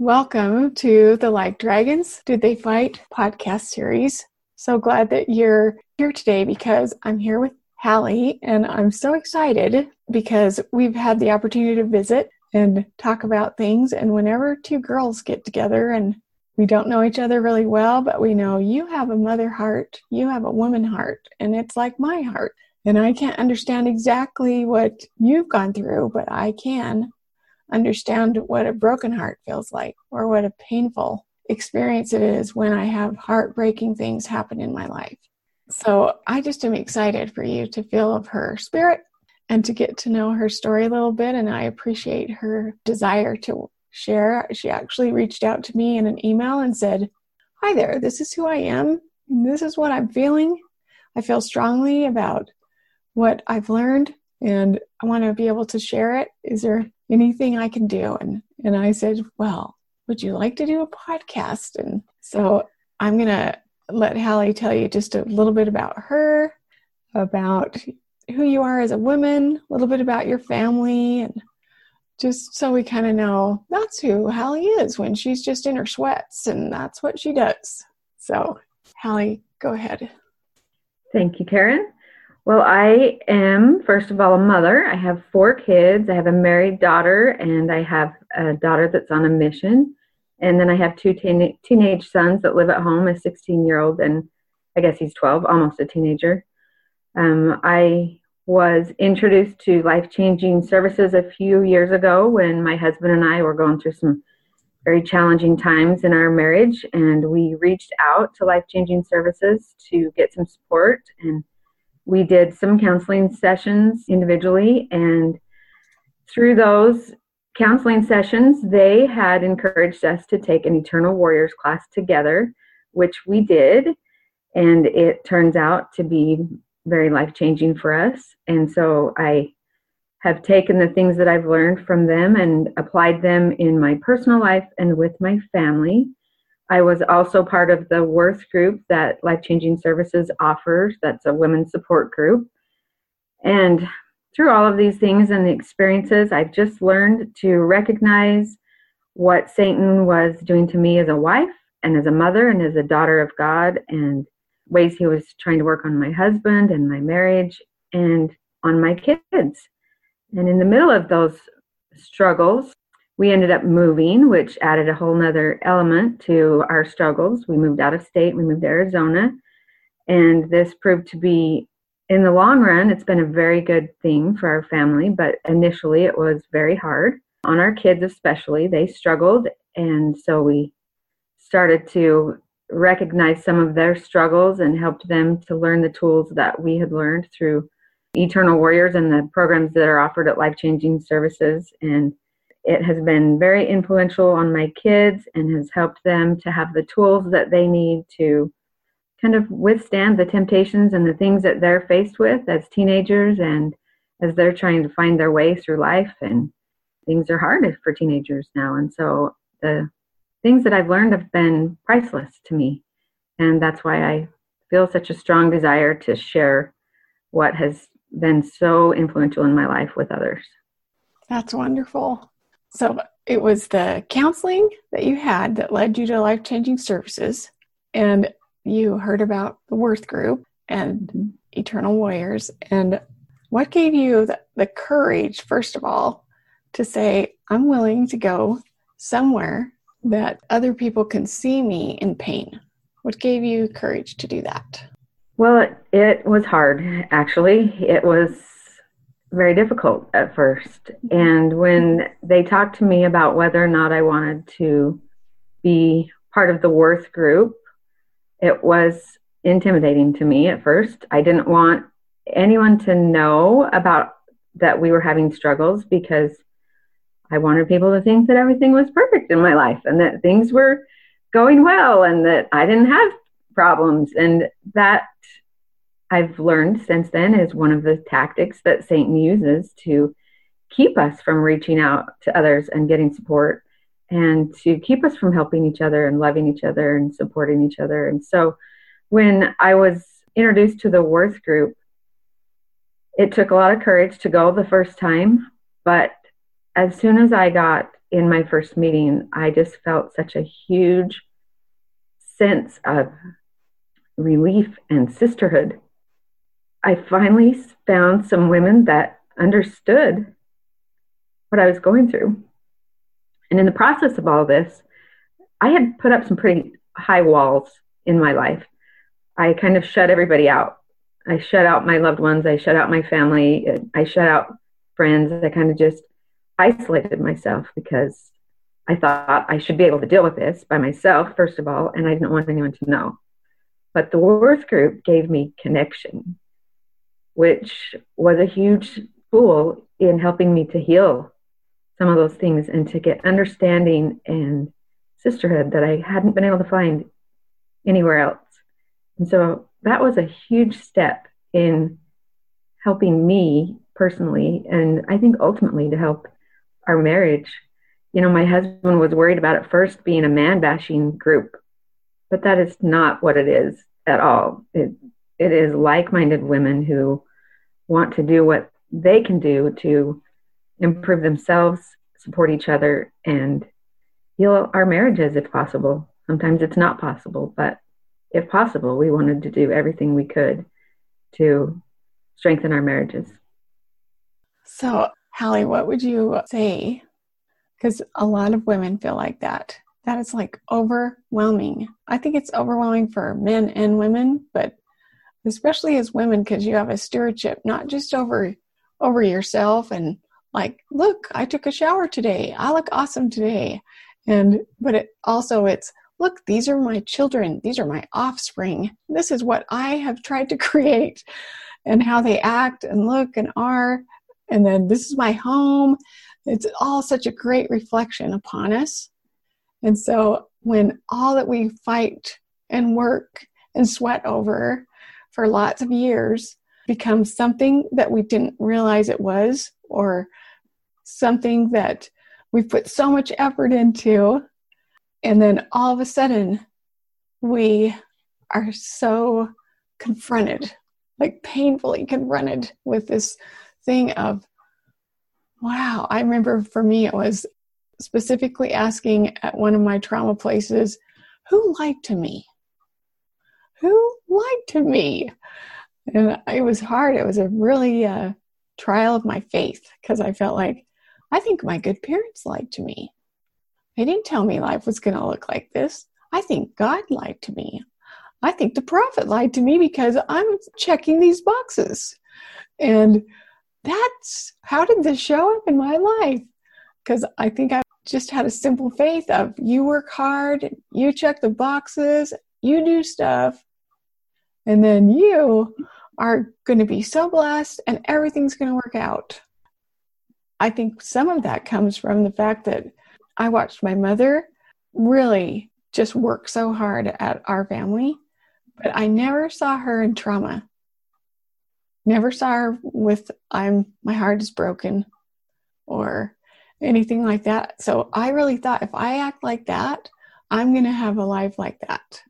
Welcome to the Like Dragons Did They Fight podcast series. So glad that you're here today because I'm here with Hallie and I'm so excited because we've had the opportunity to visit and talk about things. And whenever two girls get together and we don't know each other really well, but we know you have a mother heart, you have a woman heart, and it's like my heart. And I can't understand exactly what you've gone through, but I can understand what a broken heart feels like or what a painful experience it is when I have heartbreaking things happen in my life. So I just am excited for you to feel of her spirit and to get to know her story a little bit. And I appreciate her desire to share. She actually reached out to me in an email and said, Hi there, this is who I am. This is what I'm feeling. I feel strongly about what I've learned and I want to be able to share it. Is there anything I can do? And and I said, Well, would you like to do a podcast? And so I'm gonna let Hallie tell you just a little bit about her, about who you are as a woman, a little bit about your family, and just so we kind of know that's who Hallie is when she's just in her sweats, and that's what she does. So, Hallie, go ahead. Thank you, Karen. Well, I am, first of all, a mother. I have four kids. I have a married daughter, and I have a daughter that's on a mission. And then I have two teen- teenage sons that live at home a 16 year old, and I guess he's 12, almost a teenager. Um, I was introduced to life changing services a few years ago when my husband and I were going through some very challenging times in our marriage, and we reached out to life changing services to get some support and we did some counseling sessions individually, and through those counseling sessions, they had encouraged us to take an Eternal Warriors class together, which we did, and it turns out to be very life changing for us. And so I have taken the things that I've learned from them and applied them in my personal life and with my family. I was also part of the Worth group that Life Changing Services offers. That's a women's support group. And through all of these things and the experiences, I've just learned to recognize what Satan was doing to me as a wife and as a mother and as a daughter of God, and ways he was trying to work on my husband and my marriage and on my kids. And in the middle of those struggles, we ended up moving, which added a whole nother element to our struggles. We moved out of state, we moved to Arizona, and this proved to be, in the long run, it's been a very good thing for our family, but initially it was very hard. On our kids, especially, they struggled, and so we started to recognize some of their struggles and helped them to learn the tools that we had learned through Eternal Warriors and the programs that are offered at Life Changing Services. And it has been very influential on my kids and has helped them to have the tools that they need to kind of withstand the temptations and the things that they're faced with as teenagers and as they're trying to find their way through life and things are hard for teenagers now and so the things that I've learned have been priceless to me and that's why I feel such a strong desire to share what has been so influential in my life with others. That's wonderful. So it was the counseling that you had that led you to life changing services, and you heard about the Worth Group and Eternal Warriors. And what gave you the, the courage, first of all, to say, I'm willing to go somewhere that other people can see me in pain? What gave you courage to do that? Well, it, it was hard, actually. It was very difficult at first. Mm-hmm. And when they talked to me about whether or not I wanted to be part of the Worth group, it was intimidating to me at first. I didn't want anyone to know about that we were having struggles because I wanted people to think that everything was perfect in my life and that things were going well and that I didn't have problems. And that I've learned since then is one of the tactics that Satan uses to keep us from reaching out to others and getting support and to keep us from helping each other and loving each other and supporting each other. And so when I was introduced to the Worth group, it took a lot of courage to go the first time, but as soon as I got in my first meeting, I just felt such a huge sense of relief and sisterhood. I finally found some women that understood what I was going through. And in the process of all this, I had put up some pretty high walls in my life. I kind of shut everybody out. I shut out my loved ones. I shut out my family. I shut out friends. I kind of just isolated myself because I thought I should be able to deal with this by myself, first of all, and I didn't want anyone to know. But the Worth Group gave me connection, which was a huge tool in helping me to heal some of those things and to get understanding and sisterhood that I hadn't been able to find anywhere else. And so that was a huge step in helping me personally, and I think ultimately to help our marriage. You know, my husband was worried about it first being a man bashing group, but that is not what it is at all. It, it is like minded women who want to do what they can do to improve themselves, support each other, and heal our marriages if possible. Sometimes it's not possible, but if possible, we wanted to do everything we could to strengthen our marriages. So, Hallie, what would you say? Because a lot of women feel like that. That is like overwhelming. I think it's overwhelming for men and women, but especially as women, because you have a stewardship not just over over yourself and like, look, I took a shower today. I look awesome today. And but it also it's look, these are my children. These are my offspring. This is what I have tried to create and how they act and look and are and then this is my home. It's all such a great reflection upon us. And so when all that we fight and work and sweat over for lots of years becomes something that we didn't realize it was, or something that we've put so much effort into, and then all of a sudden we are so confronted, like painfully confronted with this thing of, wow, I remember for me it was specifically asking at one of my trauma places, who lied to me? Who lied to me? And it was hard. It was a really uh, trial of my faith because I felt like I think my good parents lied to me. They didn't tell me life was going to look like this. I think God lied to me. I think the prophet lied to me because I'm checking these boxes. And that's how did this show up in my life? Because I think I just had a simple faith of you work hard, you check the boxes, you do stuff, and then you are going to be so blessed and everything's going to work out. I think some of that comes from the fact that I watched my mother really just work so hard at our family, but I never saw her in trauma. Never saw her with I'm my heart is broken or anything like that. So I really thought if I act like that, I'm going to have a life like that.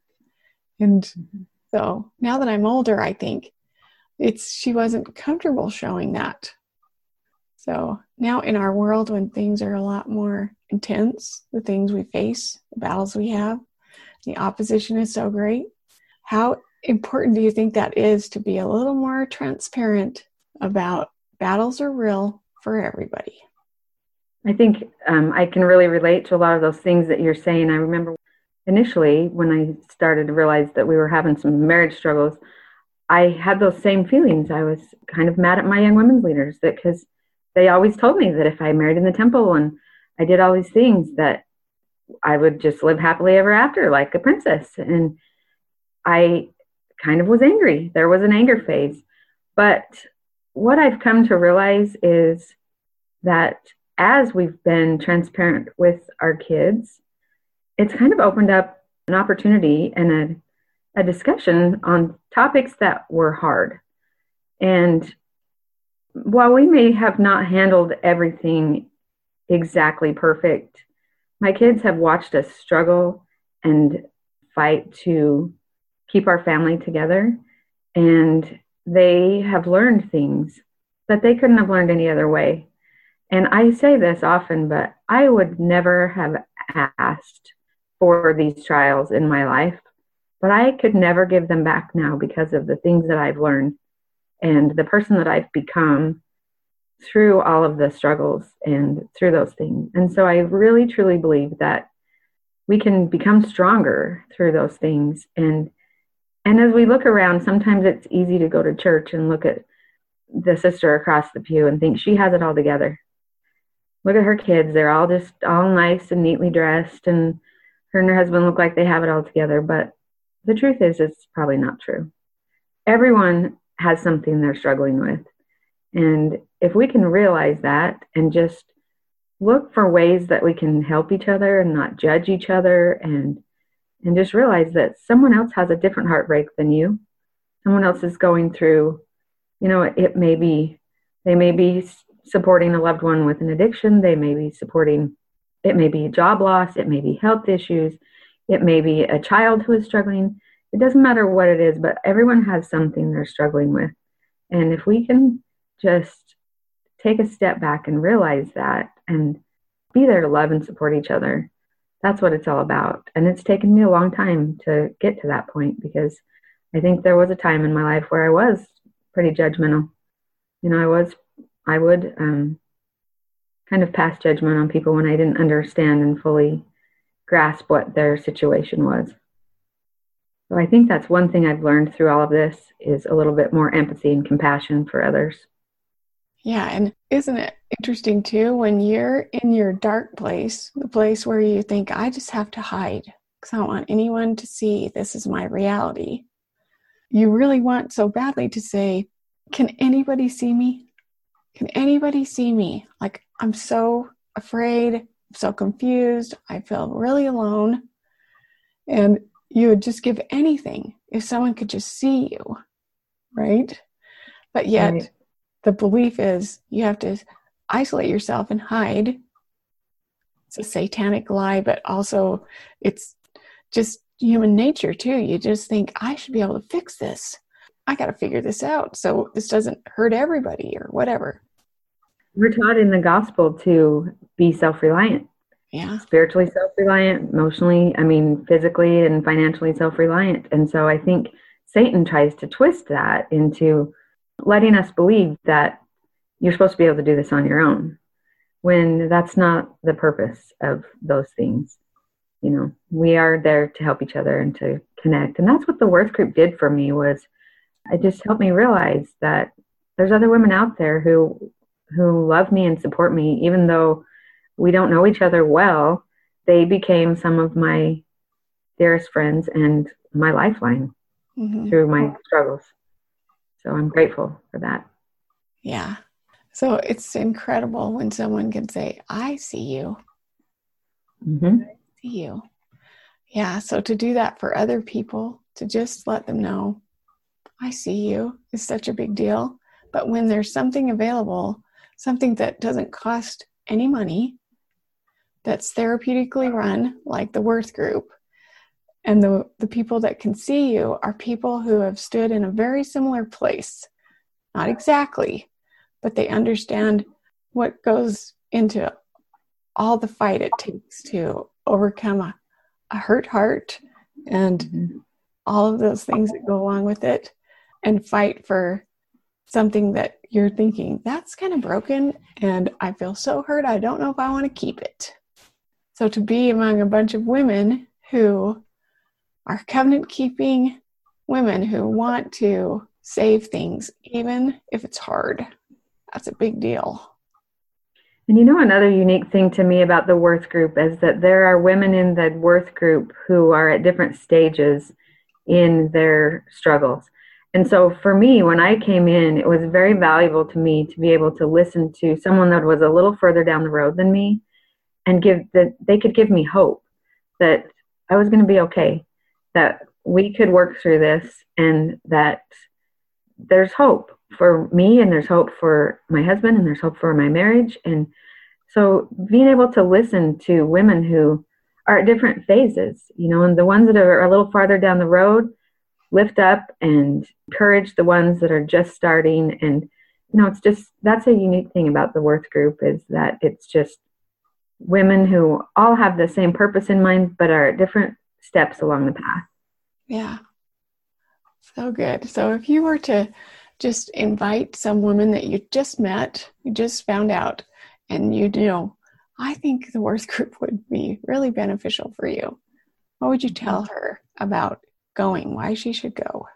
And mm-hmm. So now that I'm older, I think it's she wasn't comfortable showing that. So now in our world when things are a lot more intense, the things we face, the battles we have, the opposition is so great. How important do you think that is to be a little more transparent about battles are real for everybody? I think um, I can really relate to a lot of those things that you're saying. I remember initially when I started to realize that we were having some marriage struggles, I had those same feelings. I was kind of mad at my young women's leaders because they always told me that if I married in the temple and I did all these things that I would just live happily ever after like a princess. And I kind of was angry. There was an anger phase. But what I've come to realize is that as we've been transparent with our kids, it's kind of opened up an opportunity and a, a discussion on topics that were hard. And while we may have not handled everything exactly perfect, my kids have watched us struggle and fight to keep our family together. And they have learned things that they couldn't have learned any other way. And I say this often, but I would never have asked for these trials in my life, but I could never give them back now because of the things that I've learned and the person that I've become through all of the struggles and through those things. And so I really truly believe that we can become stronger through those things. And and as we look around sometimes it's easy to go to church and look at the sister across the pew and think she has it all together. Look at her kids. They're all just all nice and neatly dressed and her and her husband look like they have it all together but the truth is it's probably not true. Everyone has something they're struggling with. And if we can realize that and just look for ways that we can help each other and not judge each other and and just realize that someone else has a different heartbreak than you. Someone else is going through you know it may be they may be supporting a loved one with an addiction. They may be supporting it may be job loss it may be health issues it may be a child who is struggling it doesn't matter what it is but everyone has something they're struggling with and if we can just take a step back and realize that and be there to love and support each other. That's what it's all about. And it's taken me a long time to get to that point because I think there was a time in my life where I was pretty judgmental. You know, I was, I would um, kind of pass judgment on people when I didn't understand and fully grasp what their situation was. So I think that's one thing I've learned through all of this is a little bit more empathy and compassion for others. Yeah, and isn't it interesting too when you're in your dark place, the place where you think, I just have to hide because I don't want anyone to see this is my reality. You really want so badly to say, Can anybody see me? Can anybody see me? Like, I'm so afraid, I'm so confused, I feel really alone. And you would just give anything if someone could just see you, right? But yet, right the belief is you have to isolate yourself and hide. It's a satanic lie, but also it's just human nature too. You just think, I should be able to fix this. I got to figure this out so this doesn't hurt everybody or whatever. We're taught in the gospel to be self reliant. Yeah. Spiritually self reliant, emotionally, I mean, physically and financially self reliant. And so I think Satan tries to twist that into letting us believe that you're supposed to be able to do this on your own when that's not the purpose of those things you know we are there to help each other and to connect and that's what the worth group did for me was it just helped me realize that there's other women out there who who love me and support me even though we don't know each other well they became some of my dearest friends and my lifeline mm-hmm. through my struggles so I'm grateful for that. Yeah. So it's incredible when someone can say, I see you. Mm-hmm. I see you. Yeah. So to do that for other people, to just let them know, I see you is such a big deal. But when there's something available, something that doesn't cost any money, that's therapeutically run, like the Worth Group, and the, the people that can see you are people who have stood in a very similar place. Not exactly, but they understand what goes into all the fight it takes to overcome a, a hurt heart and mm-hmm. all of those things that go along with it and fight for something that you're thinking that's kind of broken and I feel so hurt I don't know if I want to keep it. So to be among a bunch of women who are covenant keeping women who want to save things, even if it's hard. That's a big deal. And you know, another unique thing to me about the Worth group is that there are women in the Worth group who are at different stages in their struggles. And so for me, when I came in, it was very valuable to me to be able to listen to someone that was a little further down the road than me and give that they could give me hope that I was going to be okay, that we could work through this and that there's hope for me and there's hope for my husband and there's hope for my marriage. And so being able to listen to women who are at different phases you know and the ones that are a little farther down the road lift up and encourage the ones that are just starting and you know, it's just that's a unique thing about the Worth group is that it's just women who all have the same purpose in mind, but are at different steps along the path. Yeah. So good. So if you were to just invite some woman that you just met, you just found out, and you know, I think the Worth group would be really beneficial for you. What would you tell mm-hmm. her about going? Why she should go?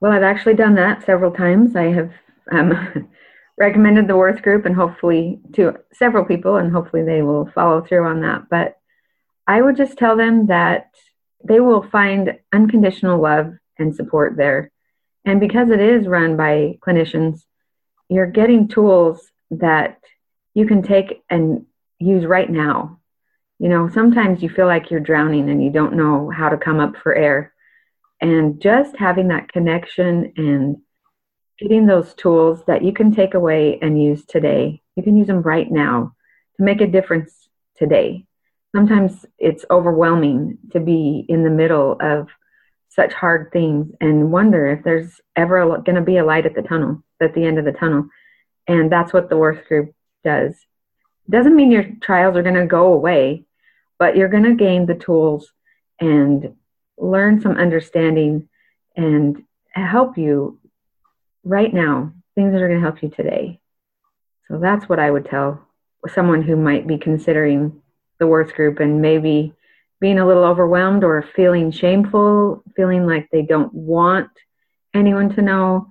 Well, I've actually done that several times. I have um, recommended the Worth group and hopefully to several people, and hopefully they will follow through on that. But I would just tell them that they will find unconditional love and support there. And because it is run by clinicians, you're getting tools that you can take and use right now. You know, sometimes you feel like you're drowning and you don't know how to come up for air. And just having that connection and getting those tools that you can take away and use today, you can use them right now to make a difference today. Sometimes it's overwhelming to be in the middle of such hard things and wonder if there's ever going to be a light at the tunnel, at the end of the tunnel. And that's what the Worth group does. Doesn't mean your trials are going to go away, but you're going to gain the tools and learn some understanding and help you right now, things that are going to help you today. So that's what I would tell someone who might be considering the Worth group and maybe being a little overwhelmed or feeling shameful, feeling like they don't want anyone to know.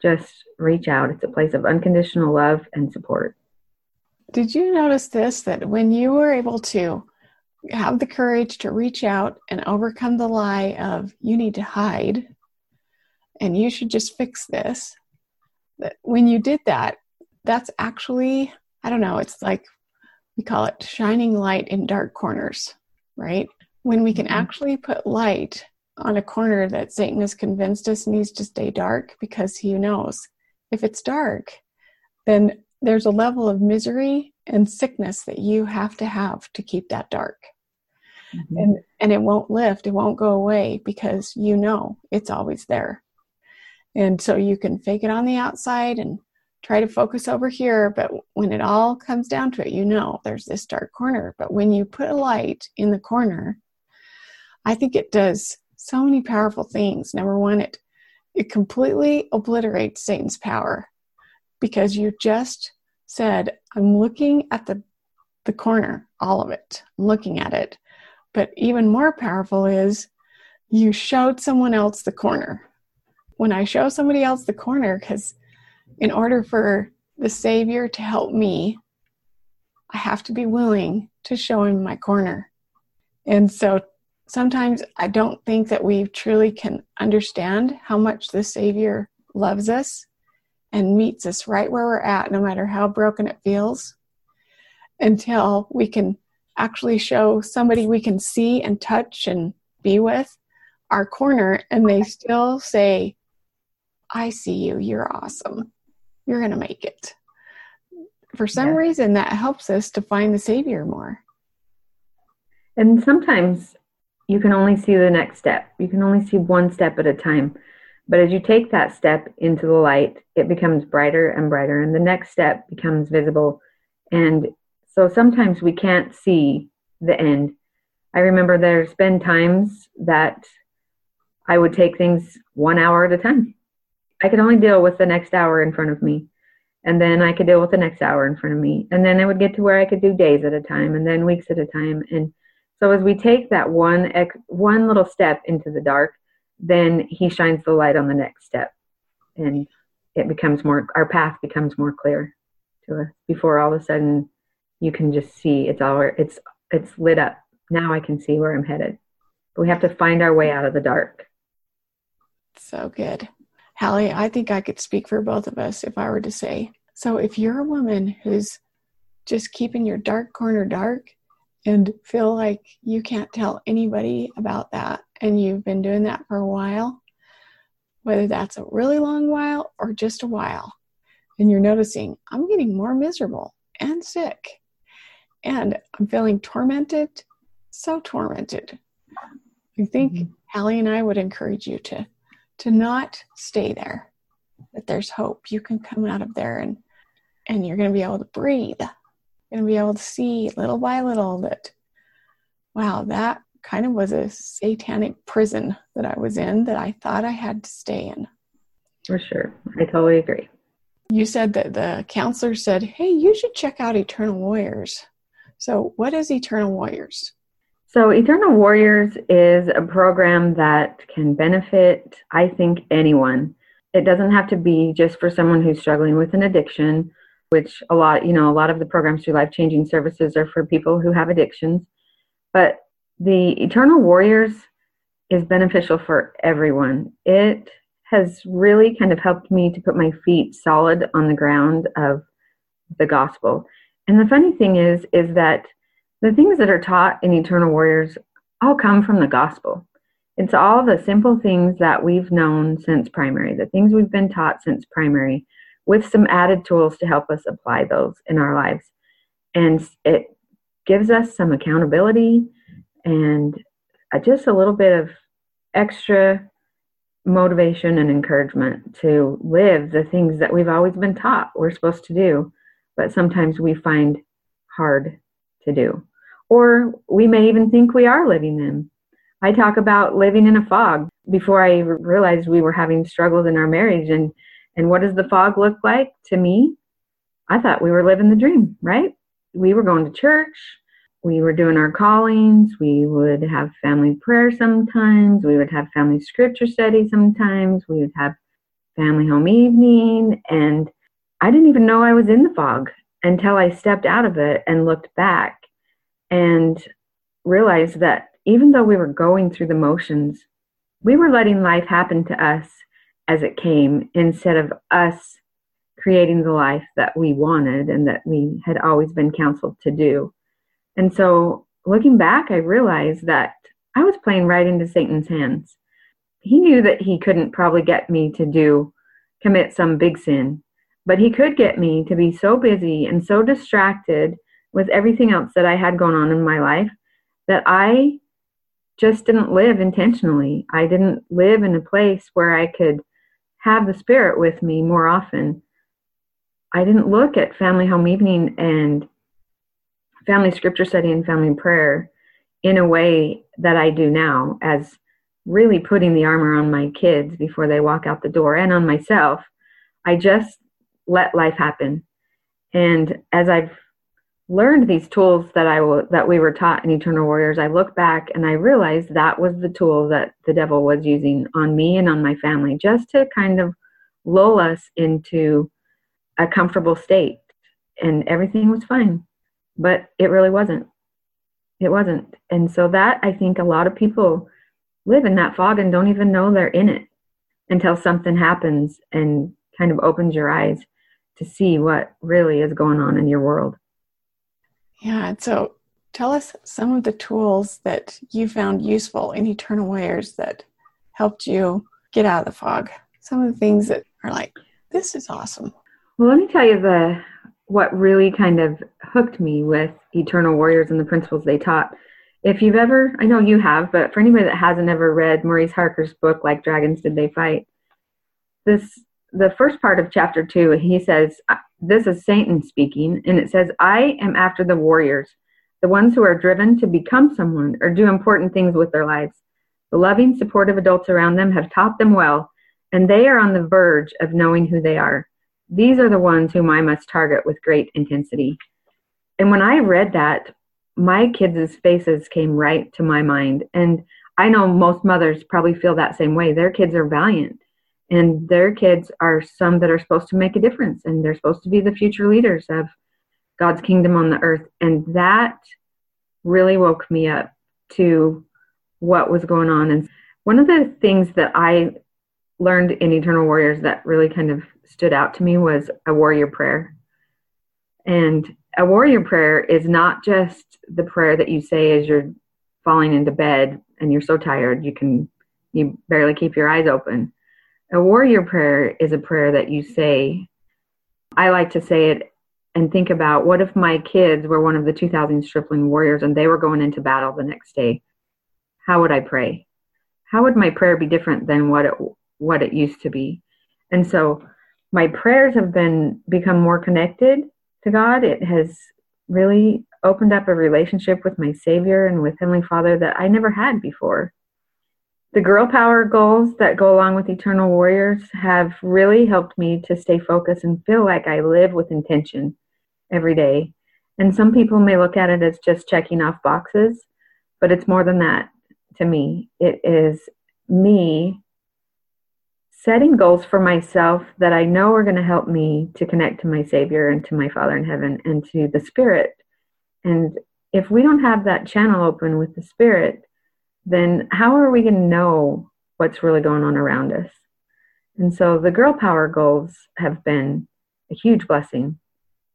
Just reach out. It's a place of unconditional love and support. Did you notice this that when you were able to have the courage to reach out and overcome the lie of you need to hide and you should just fix this. That when you did that, that's actually, I don't know, it's like we call it shining light in dark corners, right? When we can mm-hmm. actually put light on a corner that Satan has convinced us needs to stay dark because he knows if it's dark, then there's a level of misery and sickness that you have to have to keep that dark. Mm-hmm. And and it won't lift, it won't go away because you know it's always there. And so you can fake it on the outside and try to focus over here, but when it all comes down to it, you know there's this dark corner. But when you put a light in the corner, I think it does so many powerful things. Number one, it it completely obliterates Satan's power because you just said, I'm looking at the the corner, all of it. I'm looking at it. But even more powerful is you showed someone else the corner. When I show somebody else the corner, because in order for the Savior to help me, I have to be willing to show him my corner. And so sometimes I don't think that we truly can understand how much the Savior loves us and meets us right where we're at, no matter how broken it feels, until we can actually show somebody we can see and touch and be with our corner and they still say, I see you, you're awesome, you're going to make it. For some yeah. reason, that helps us to find the Savior more. And sometimes you can only see the next step, you can only see one step at a time. But as you take that step into the light, it becomes brighter and brighter, and the next step becomes visible. And so sometimes we can't see the end. I remember there's been times that I would take things one hour at a time. I could only deal with the next hour in front of me. And then I could deal with the next hour in front of me. And then I would get to where I could do days at a time and then weeks at a time. And so as we take that one one little step into the dark, then he shines the light on the next step and it becomes more our path becomes more clear to us before all of a sudden you can just see it's all it's it's lit up. Now i can see where i'm headed. But we have to find our way out of the dark. So good. Hallie i think i could speak for both of us if i were to say so if you're a woman who's just keeping your dark corner dark and feel like you can't tell anybody about that and you've been doing that for a while, whether that's a really long while or just a while, and you're noticing I'm getting more miserable and sick, and I'm feeling tormented, so tormented. I think mm-hmm. Hallie and I would encourage you to to not stay there. But there's hope. You can come out of there and and you're going to be able to breathe. You're going to be able to see little by little that wow, that kind of was a satanic prison that I was in that I thought I had to stay in. For sure. I totally agree. You said that the counselor said, Hey, you should check out Eternal Warriors. So, what is Eternal Warriors? So, Eternal Warriors is a program that can benefit, I think, anyone. It doesn't have to be just for someone who's struggling with an addiction, which a lot, you know, a lot of the programs through life changing services are for people who have addictions. But the Eternal Warriors is beneficial for everyone. It has really kind of helped me to put my feet solid on the ground of the gospel. And the funny thing is, is that the things that are taught in Eternal Warriors all come from the gospel. It's all the simple things that we've known since primary, the things we've been taught since primary, with some added tools to help us apply those in our lives. And it gives us some accountability and just a little bit of extra motivation and encouragement to live the things that we've always been taught we're supposed to do, but sometimes we find hard to do. Or we may even think we are living them. I talk about living in a fog before I realized we were having struggles in our marriage. And, and what does the fog look like to me? I thought we were living the dream, right? We were going to church we were doing our callings. We would have family prayer sometimes. We would have family scripture study sometimes. We would have family home evening. And I didn't even know I was in the fog until I stepped out of it and looked back and realized that even though we were going through the motions, we were letting life happen to us as it came instead of us creating the life that we wanted and that we had always been counseled to do. And so looking back, I realized that I was playing right into Satan's hands. He knew that he couldn't probably get me to do, commit some big sin, but he could get me to be so busy and so distracted with everything else that I had going on in my life that I just didn't live intentionally. I didn't live in a place where I could have the Spirit with me more often. I didn't look at family home evening and family scripture study and family prayer in a way that I do now as really putting the armor on my kids before they walk out the door and on myself. I just let life happen. And as I've learned these tools that I that we were taught in Eternal Warriors, I look back and I realize that was the tool that the devil was using on me and on my family just to kind of lull us into a comfortable state and everything was fine but it really wasn't. It wasn't. And so that I think a lot of people live in that fog and don't even know they're in it until something happens and kind of opens your eyes to see what really is going on in your world. Yeah. So tell us some of the tools that you found useful in Eternal Warriors that helped you get out of the fog. Some of the things that are like, this is awesome. Well, let me tell you the what really kind of hooked me with Eternal Warriors and the principles they taught. If you've ever, I know you have, but for anybody that hasn't ever read Maurice Harker's book, Like Dragons Did They Fight, this the first part of chapter two, he says, This is Satan speaking, and it says, I am after the warriors, the ones who are driven to become someone or do important things with their lives. The loving, supportive adults around them have taught them well, and they are on the verge of knowing who they are. These are the ones whom I must target with great intensity. And when I read that, my kids' faces came right to my mind. And I know most mothers probably feel that same way. Their kids are valiant, and their kids are some that are supposed to make a difference, and they're supposed to be the future leaders of God's kingdom on the earth. And that really woke me up to what was going on. And one of the things that I learned in Eternal Warriors that really kind of stood out to me was a warrior prayer. And a warrior prayer is not just the prayer that you say as you're falling into bed and you're so tired you can you barely keep your eyes open. A warrior prayer is a prayer that you say I like to say it and think about what if my kids were one of the 2000 stripling warriors and they were going into battle the next day? How would I pray? How would my prayer be different than what it what it used to be? And so my prayers have been become more connected to God. It has really opened up a relationship with my Savior and with Heavenly Father that I never had before. The girl power goals that go along with Eternal Warriors have really helped me to stay focused and feel like I live with intention every day. And some people may look at it as just checking off boxes, but it's more than that to me. It is me setting goals for myself that I know are going to help me to connect to my Savior and to my Father in heaven and to the Spirit. And if we don't have that channel open with the Spirit, then how are we going to know what's really going on around us? And so the girl power goals have been a huge blessing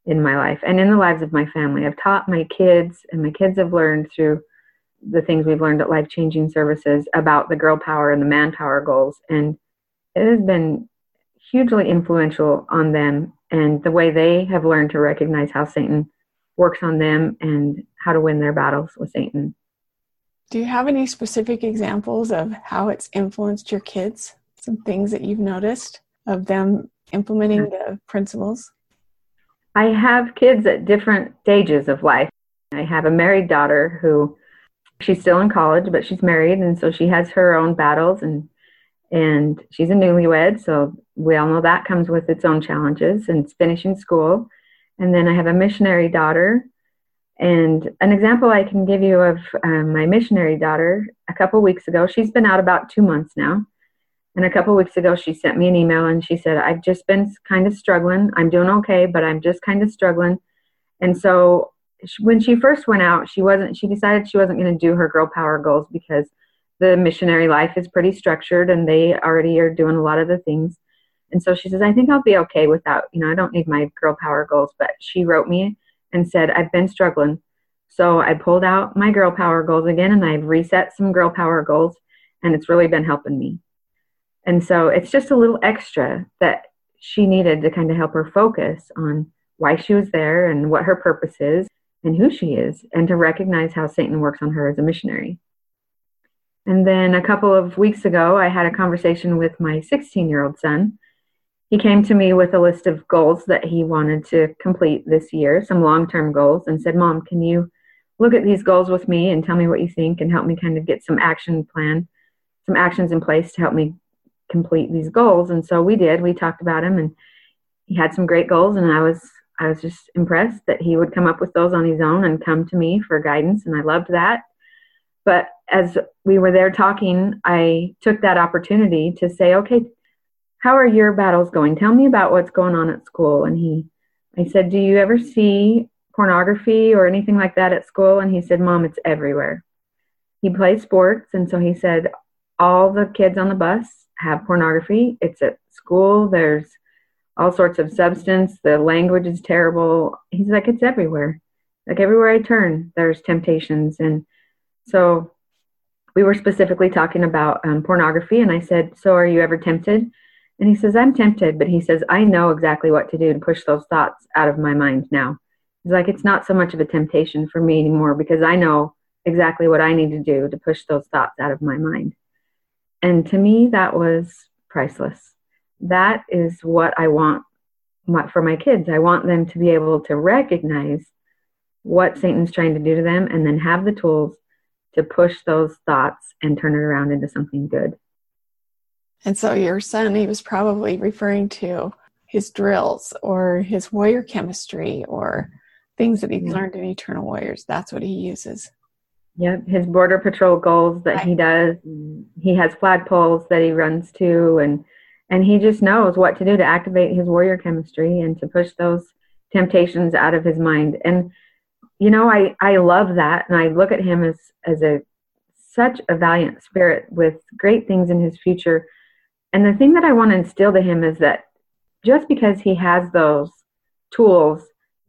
in my life and in the lives of my family. I've taught my kids, and my kids have learned through the things we've learned at life changing services about the girl power and the man power goals. And it has been hugely influential on them and the way they have learned to recognize how Satan works on them and how to win their battles with Satan. Do you have any specific examples of how it's influenced your kids? Some things that you've noticed of them implementing the principles? I have kids at different stages of life. I have a married daughter who she's still in college, but she's married, and so she has her own battles and and she's a newlywed, so we all know that comes with its own challenges and it's finishing school. And then I have a missionary daughter. And an example I can give you of um, my missionary daughter, a couple weeks ago, she's been out about two months now. And a couple weeks ago, she sent me an email and she said, I've just been kind of struggling. I'm doing okay, but I'm just kind of struggling. And so when she first went out, she wasn't, she decided she wasn't going to do her girl power goals because the missionary life is pretty structured and they already are doing a lot of the things. And so she says, I think I'll be okay without, you know, I don't need my girl power goals. But she wrote me and said, I've been struggling. So I pulled out my girl power goals again and I've reset some girl power goals and it's really been helping me. And so it's just a little extra that she needed to kind of help her focus on why she was there and what her purpose is and who she is and to recognize how Satan works on her as a missionary. And then a couple of weeks ago, I had a conversation with my 16 year old son. He came to me with a list of goals that he wanted to complete this year, some long term goals, and said, Mom, can you look at these goals with me and tell me what you think and help me kind of get some action plan, some actions in place to help me complete these goals? And so we did. We talked about him and he had some great goals and I was I was just impressed that he would come up with those on his own and come to me for guidance and I loved that. But as we were there talking, I took that opportunity to say, okay, how are your battles going? Tell me about what's going on at school. And he, I said, do you ever see pornography or anything like that at school? And he said, Mom, it's everywhere. He plays sports. And so he said, all the kids on the bus have pornography. It's at school. There's all sorts of substance. The language is terrible. He's like, it's everywhere. Like everywhere I turn, there's temptations. And so we were specifically talking about um, pornography, and I said, So are you ever tempted? And he says, I'm tempted, but he says, I know exactly what to do to push those thoughts out of my mind now. He's like, It's not so much of a temptation for me anymore because I know exactly what I need to do to push those thoughts out of my mind. And to me, that was priceless. That is what I want for my kids. I want them to be able to recognize what Satan's trying to do to them and then have the tools to push those thoughts and turn it around into something good. And so your son, he was probably referring to his drills or his warrior chemistry or things that he yeah. learned in Eternal Warriors. That's what he uses. Yep, his border patrol goals that right. he does. He has flagpoles that he runs to, and and he just knows what to do to activate his warrior chemistry and to push those temptations out of his mind. And you know, I, I love that. And I look at him as, as a, such a valiant spirit with great things in his future. And the thing that I want to instill to him is that just because he has those tools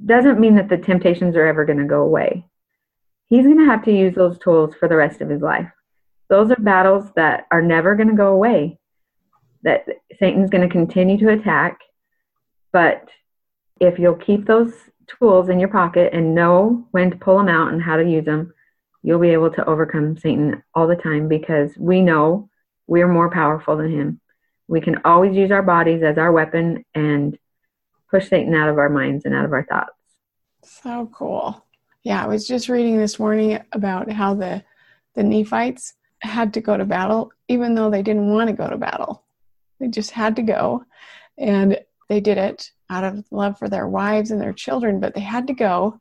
doesn't mean that the temptations are ever going to go away. He's going to have to use those tools for the rest of his life. Those are battles that are never going to go away, that Satan's going to continue to attack. But if you'll keep those tools in your pocket and know when to pull them out and how to use them, you'll be able to overcome Satan all the time because we know we're more powerful than him. We can always use our bodies as our weapon and push Satan out of our minds and out of our thoughts. So cool. Yeah, I was just reading this morning about how the the Nephites had to go to battle even though they didn't want to go to battle. They just had to go and they did it out of love for their wives and their children, but they had to go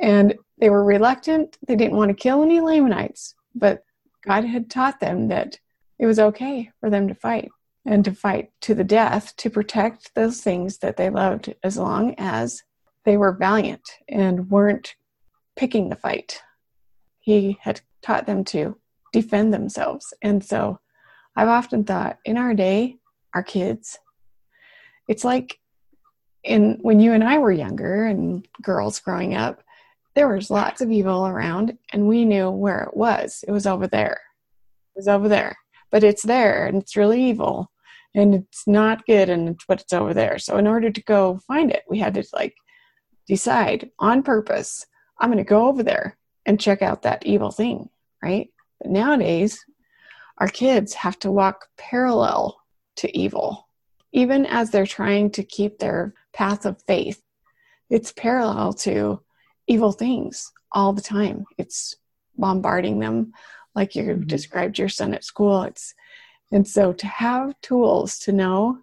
and they were reluctant. They didn't want to kill any Lamanites, but God had taught them that it was okay for them to fight and to fight to the death to protect those things that they loved as long as they were valiant and weren't picking the fight. He had taught them to defend themselves. And so I've often thought in our day, our kids, it's like in when you and I were younger and girls growing up, there was lots of evil around and we knew where it was. It was over there. It was over there. But it's there and it's really evil and it's not good and it's but it's over there. So in order to go find it, we had to like decide on purpose, I'm gonna go over there and check out that evil thing, right? But nowadays, our kids have to walk parallel to evil, even as they're trying to keep their path of faith. It's parallel to evil things all the time. It's bombarding them like you mm-hmm. described your son at school. It's and so to have tools to know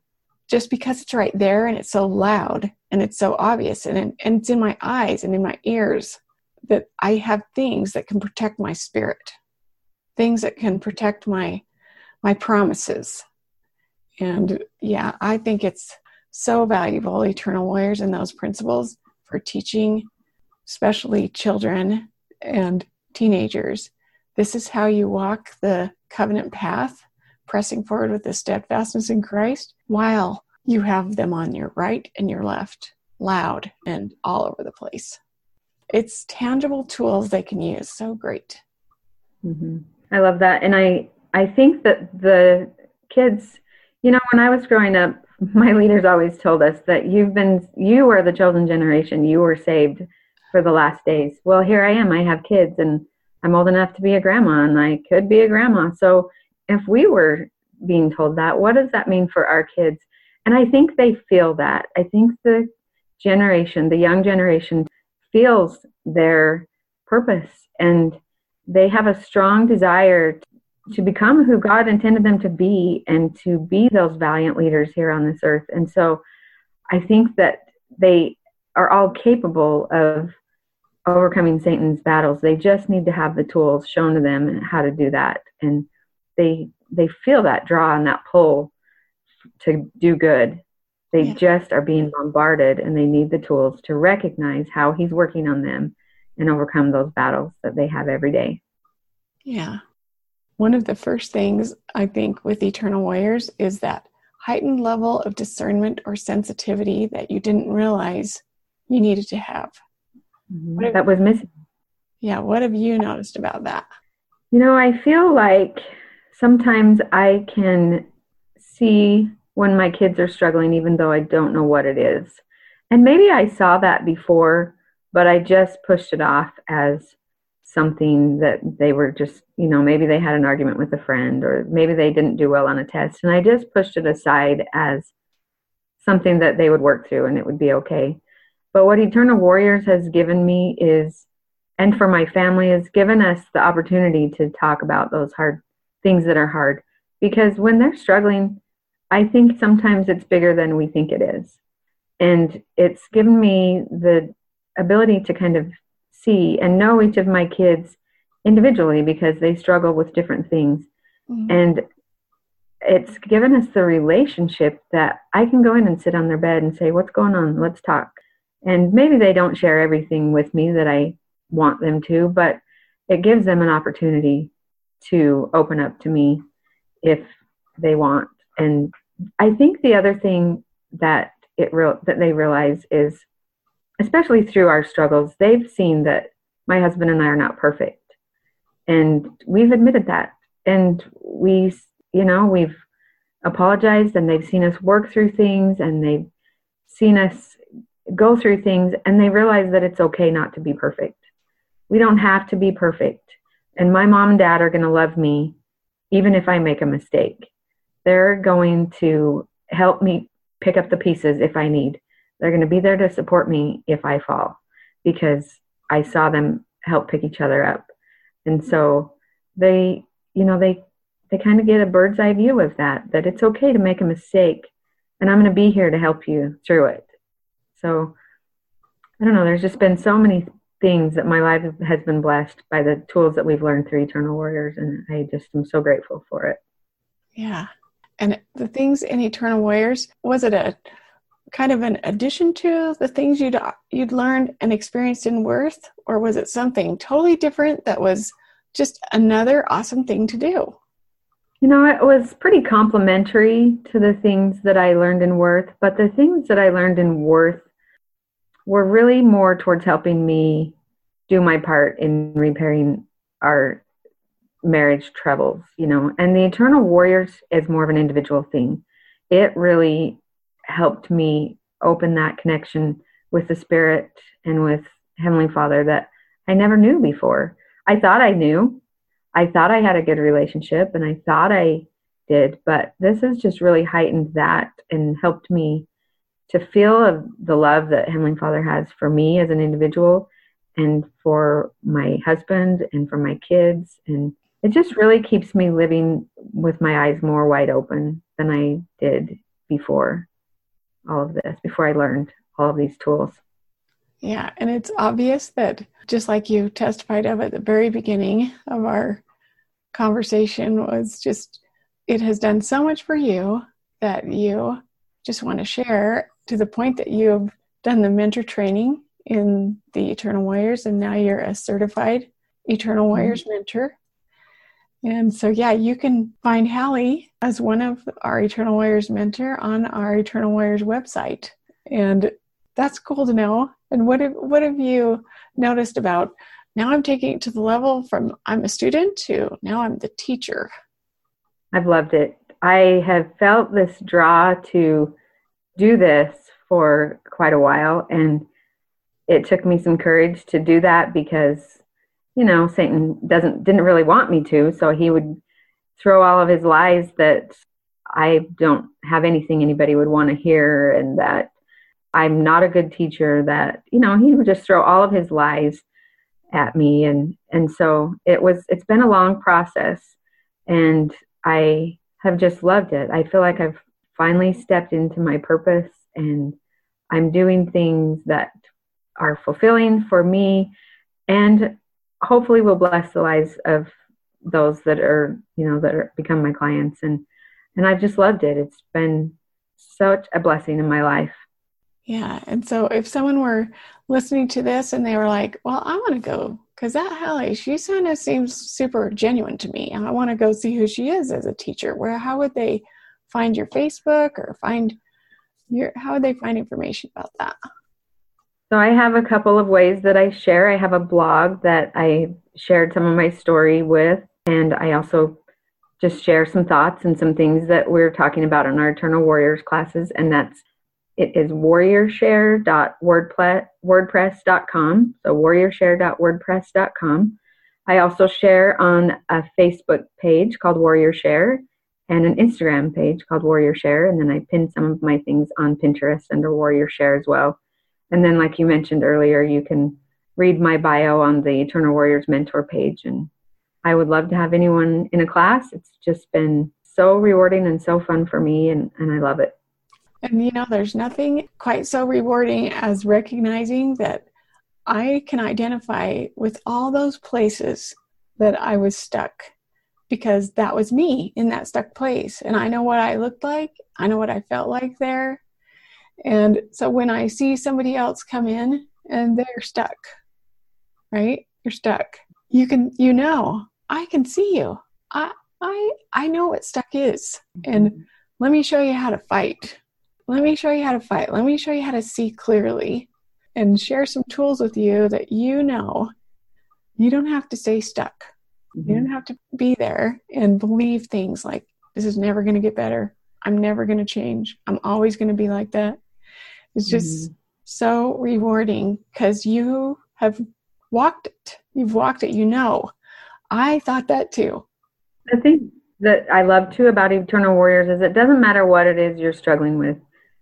just because it's right there and it's so loud and it's so obvious and, and it's in my eyes and in my ears that I have things that can protect my spirit, things that can protect my my promises. And yeah, I think it's so valuable, Eternal Warriors and those principles for teaching especially children and teenagers. This is how you walk the covenant path, pressing forward with the steadfastness in Christ, while you have them on your right and your left, loud and all over the place. It's tangible tools they can use. So great. Mm-hmm. I love that. And I, I think that the kids, you know, when I was growing up, my leaders always told us that you've been, you are the chosen generation, you were saved for the last days. Well, here I am. I have kids and I'm old enough to be a grandma and I could be a grandma. So if we were being told that, what does that mean for our kids? And I think they feel that. I think the generation, the young generation, feels their purpose and they have a strong desire to become who God intended them to be and to be those valiant leaders here on this earth. And so I think that they are all capable of overcoming Satan's battles. They just need to have the tools shown to them and how to do that, and they they feel that draw and that pull to do good. They yeah. just are being bombarded, and they need the tools to recognize how he's working on them and overcome those battles that they have every day. Yeah. One of the first things I think with Eternal Warriors is that heightened level of discernment or sensitivity that you didn't realize you needed to have. Mm-hmm. Have, that was missing. Yeah, what have you noticed about that? You know, I feel like sometimes I can see when my kids are struggling, even though I don't know what it is. And maybe I saw that before, but I just pushed it off as something that they were just, you know, maybe they had an argument with a friend or maybe they didn't do well on a test. And I just pushed it aside as something that they would work through and it would be okay. But what Eternal Warriors has given me is, and for my family, has given us the opportunity to talk about those hard things that are hard. Because when they're struggling, I think sometimes it's bigger than we think it is. And it's given me the ability to kind of see and know each of my kids individually because they struggle with different things. Mm-hmm. And it's given us the relationship that I can go in and sit on their bed and say, What's going on? Let's talk and maybe they don't share everything with me that I want them to, but it gives them an opportunity to open up to me if they want. And I think the other thing that it real that they realize is, especially through our struggles, they've seen that my husband and I are not perfect, and we've admitted that, and we, you know, we've apologized, and they've seen us work through things, and they've seen us go through things and they realize that it's okay not to be perfect. We don't have to be perfect. And my mom and dad are going to love me even if I make a mistake. they're going to help me pick up the pieces if I need. They're going to be there to support me if I fall because I saw them help pick each other up. And so they, you know, they they kind of get a bird's eye view of that that it's okay to make a mistake and I'm going to be here to help you through it. So I don't know, there's just been so many things that my life has been blessed by the tools that we've learned through Eternal Warriors and I just am so grateful for it. Yeah. And the things in Eternal Warriors, was it a kind of an addition to the things you'd you'd learned and experienced in Worth, or was it something totally different that was just another awesome thing to do? You know, it was pretty complementary to the things that I learned in Worth, but the things that I learned in Worth were really more towards helping me do my part in repairing our marriage troubles, you know. And the Eternal Warriors is more of an individual thing. It really helped me open that connection with the Spirit and with Heavenly Father that I never knew before. I thought I knew. I thought I had a good relationship and I thought I did, but this has just really heightened that and helped me to feel the love that Heavenly Father has for me as an individual and for my husband and for my kids and it just really keeps me living with my eyes more wide open than I did before all of this, before I learned all of these tools. Yeah, and it's obvious that just like you testified of at the very beginning of our conversation was just it has done so much for you that you just want to share to the point that you've done the mentor training in the Eternal Warriors and now you're a certified Eternal Warriors mm-hmm. mentor. And so, yeah, you can find Hallie as one of our Eternal Warriors mentor on our Eternal Warriors website. And that's cool to know. And what have, what have you noticed about now I'm taking it to the level from I'm a student to now I'm the teacher? I've loved it. I have felt this draw to do this for quite a while. And it took me some courage to do that because you know, Satan doesn't didn't really want me to, so he would throw all of his lies that I don't have anything anybody would want to hear and that I'm not a good teacher that you know, he would just throw all of his lies at me and and so it was it's been a long process and I have just loved it. I feel like I've finally stepped into my purpose and I'm doing things that are fulfilling for me and hopefully will bless the lives of those that are you know that are become my clients and and I've just loved it. It's been such a blessing in my life. Yeah, and so if someone were listening to this and they were like, "Well, I want to go because that Hallie, she kind of seems super genuine to me, and I want to go see who she is as a teacher." Where how would they find your Facebook or find your how would they find information about that? So I have a couple of ways that I share. I have a blog that I shared some of my story with, and I also just share some thoughts and some things that we're talking about in our Eternal Warriors classes, and that's it is warriorshare.wordpress.com. So warriorshare.wordpress.com. I also share on a Facebook page called Warrior Share and an Instagram page called Warrior Share, and then I pin some of my things on Pinterest under Warrior Share as well. And then, like you mentioned earlier, you can read my bio on the Eternal Warriors mentor page. And I would love to have anyone in a class. It's just been so rewarding and so fun for me, and, and I love it. And you know, there's nothing quite so rewarding as recognizing that I can identify with all those places that I was stuck because that was me in that stuck place. And I know what I looked like, I know what I felt like there, and so when I see somebody else come in and they're stuck, right? You're stuck. You can, you know, I can see you. I, I, I know what stuck is. And mm-hmm. let me show you how to fight. Let me show you how to fight. Let me show you how to see clearly and share some tools with you that you know you don't have to stay stuck. Mm-hmm. You don't have to be there and believe things like this is never going to get better. I'm never going to change. I'm always going to be like that. It's just mm-hmm. so rewarding because you have walked it. You've walked it. You know. I thought that too. The thing that I love too about Eternal Warriors is it doesn't matter what it is you're struggling with.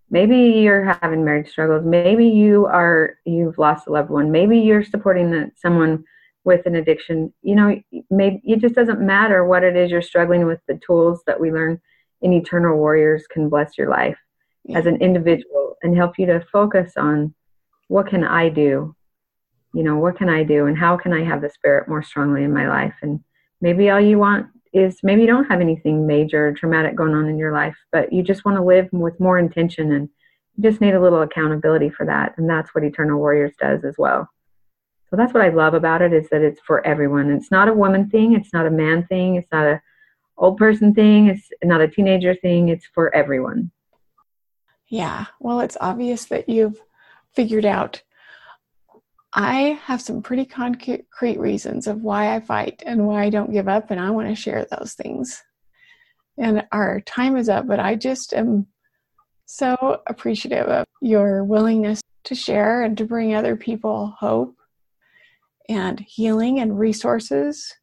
Maybe you're having marriage struggles. Maybe you are you've lost a loved one. Maybe you're supporting someone with an addiction. You know, maybe it just doesn't matter what it is you're struggling with. The tools that we learn in Eternal Warriors can bless your life yeah. as an individual and help you to focus on what can I do? You know, what can I do and how can I have the spirit more strongly in my life? And maybe all you want is maybe you don't have anything major or traumatic going on in your life, but you just want to live with more intention and you just need a little accountability for that. And that's what Eternal Warriors does as well. So that's what I love about it is that it's for everyone. It's not a woman thing, it's not a man thing, it's not a old person thing, it's not a teenager thing, it's for everyone. Yeah. Well, it's obvious that you've figured out I have some pretty concrete reasons of why I fight and why I don't give up, and I want to share those things. And our time is up, but I just am so appreciative of your willingness to share and to bring other people hope and healing and resources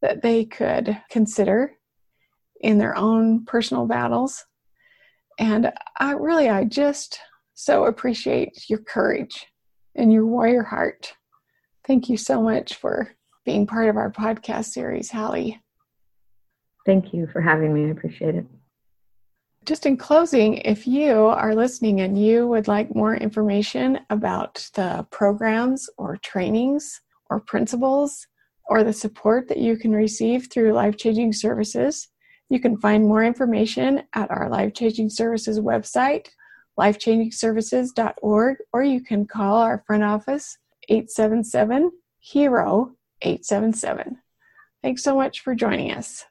that they could consider in their own personal battles. And I really, I just so appreciate your courage and your warrior heart. Thank you so much for being part of our podcast series, Hallie. Thank you for having me. I appreciate it. Just in closing, if you are listening and you would like more information about the programs or trainings or principles or the support that you can receive through life changing services, you can find more information at our life changing services website, lifechangingservices.org, or you can call our front office 877 HERO 877. Thanks so much for joining us.